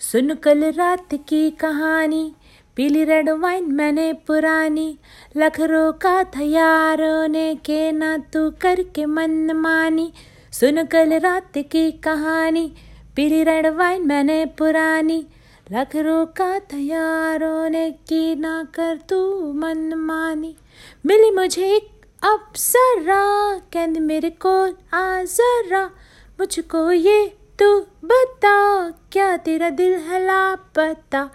सुन कल रात की कहानी, पीली रेड वाइन मैंने पुरानी। लखरों का था यारों ने के ना तू करके मन मानी। सुन कल रात की कहानी, पीली रेड वाइन मैंने पुरानी। लखरों का था यारों ने की ना कर तू मन मानी। मिली मुझे एक अप्सरा, कहंद मेरे को आ जरा, मुझको ये तू बता, क्या तेरा दिल है लापता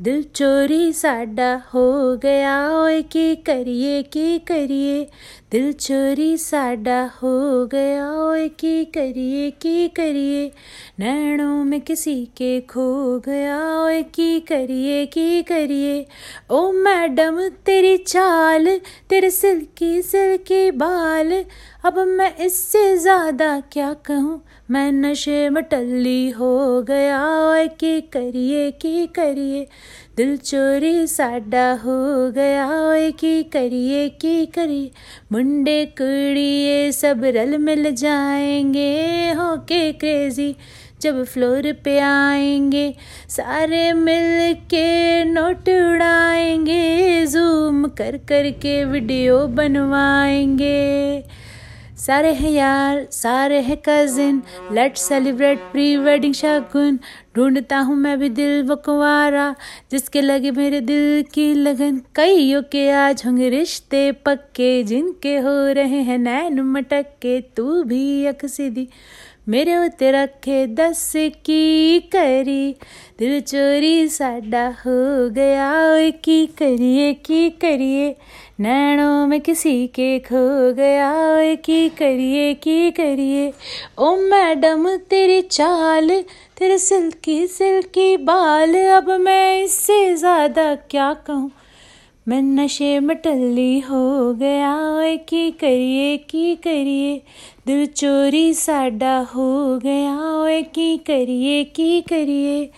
दिल चोरी साडा हो गया, ओए की करिए की करिए? दिल चोरी साडा हो गया, ओए की करिए की करिए? नैनों में किसी के खो गया, ओए की करिए की करिए? ओ मैडम, तेरी चाल, तेरे सिल्की सिल्की बाल, अब मैं इससे ज़्यादा क्या कहूँ? मैं नशे में टल्ली हो गया, ओए की करिए की करिए? दिल चोरी साडा हो गया, ओए की करिए की करिए? मुंडे कुड़िए सब रल मिल जाएँगे। होके क्रेजी जब फ्लोर पे आएँगे, सारे मिल के नोट उड़ाएँगे जूम कर कर के वीडियो बनवाएँगे। सारे हैं यार, सारे हैं cousin let celebrate pre wedding शगुन ढूंढता हूँ मैं भी दिल बकवारा जिसके लगे मेरे दिल की लगन। कईयों के आज होंगे रिश्ते पक्के, जिनके हो रहे हैं नैन मटक के तू भी अक मेरे उते रखे दस की करी। दिल चोरी साडा हो गया की करिए की करिए। नैनों में किसी के खो गया, ओए की करिए की करिए। ओ मैडम तेरी चाल, तेरे सिल्की सिल्की बाल, अब मैं इससे ज़्यादा क्या कहूँ? मैं नशे में हो गया, ओए की करिए की करिए? दिल चोरी साडा हो गया, ओए की करिए की करिए?